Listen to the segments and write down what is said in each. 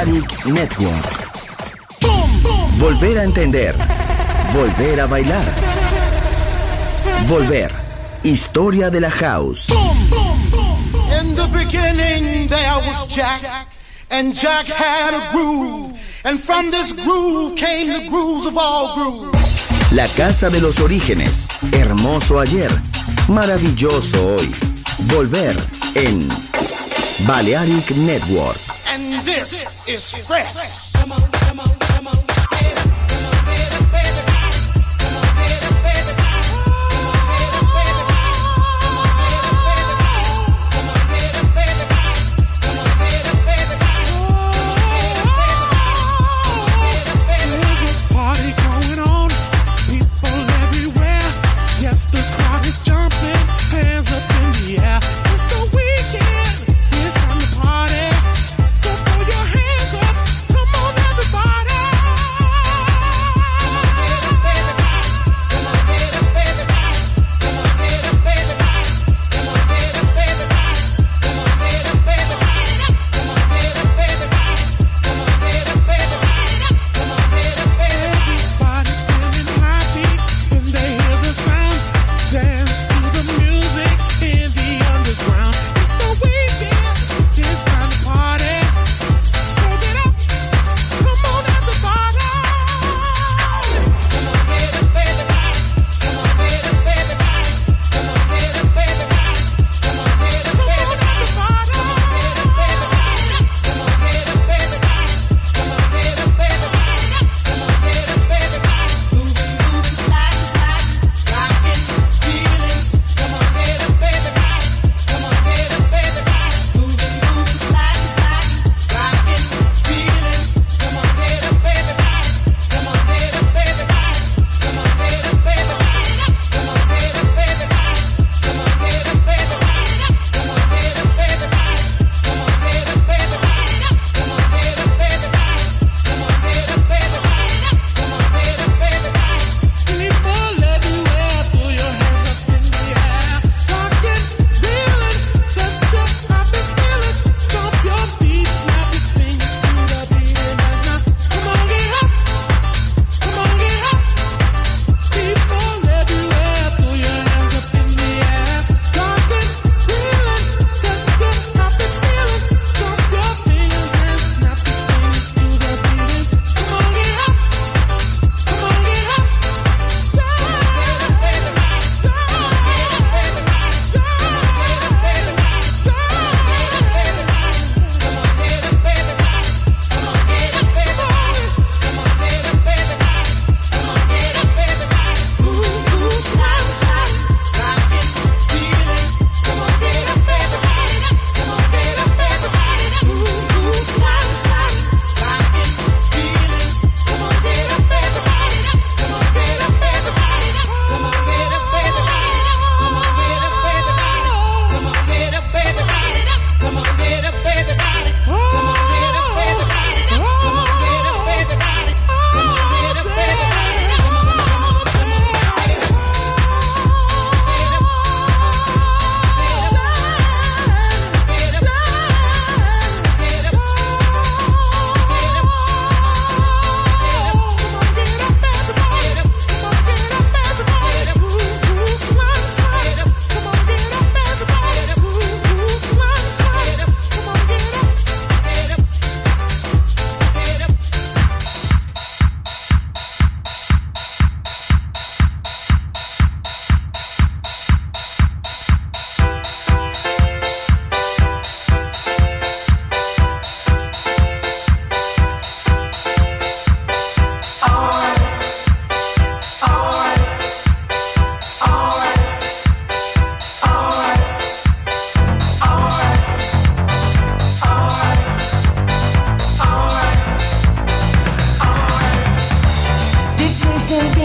Balearic Network. Volver a entender. Volver a bailar. Volver. Historia de la house. In the beginning there was Jack, and Jack had a groove, and from this groove came the grooves of all grooves. La casa de los orígenes. Hermoso ayer. Maravilloso hoy. Volver en Balearic Network. And this is fresh.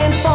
And fall.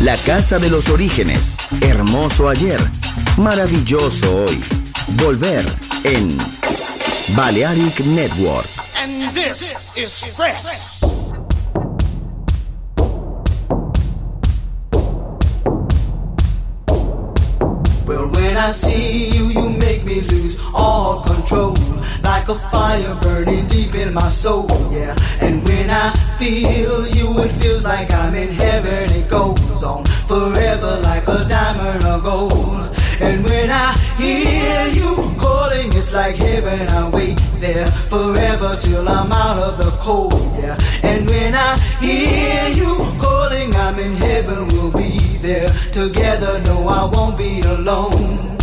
La casa de los orígenes. Hermoso ayer. Maravilloso hoy. Volver en Balearic Network. And this is fresh. Well, when I see you, you make me lose all control. Like a fire burning deep in my soul, yeah. till I'm out of the cold, yeah. And when I hear you calling, I'm in heaven, we'll be there together. No, I won't be alone.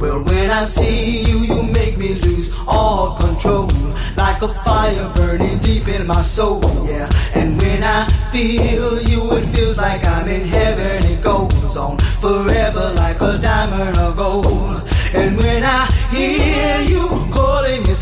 Well, when I see you, you make me lose all control, like a fire burning deep in my soul, yeah. And when I feel you,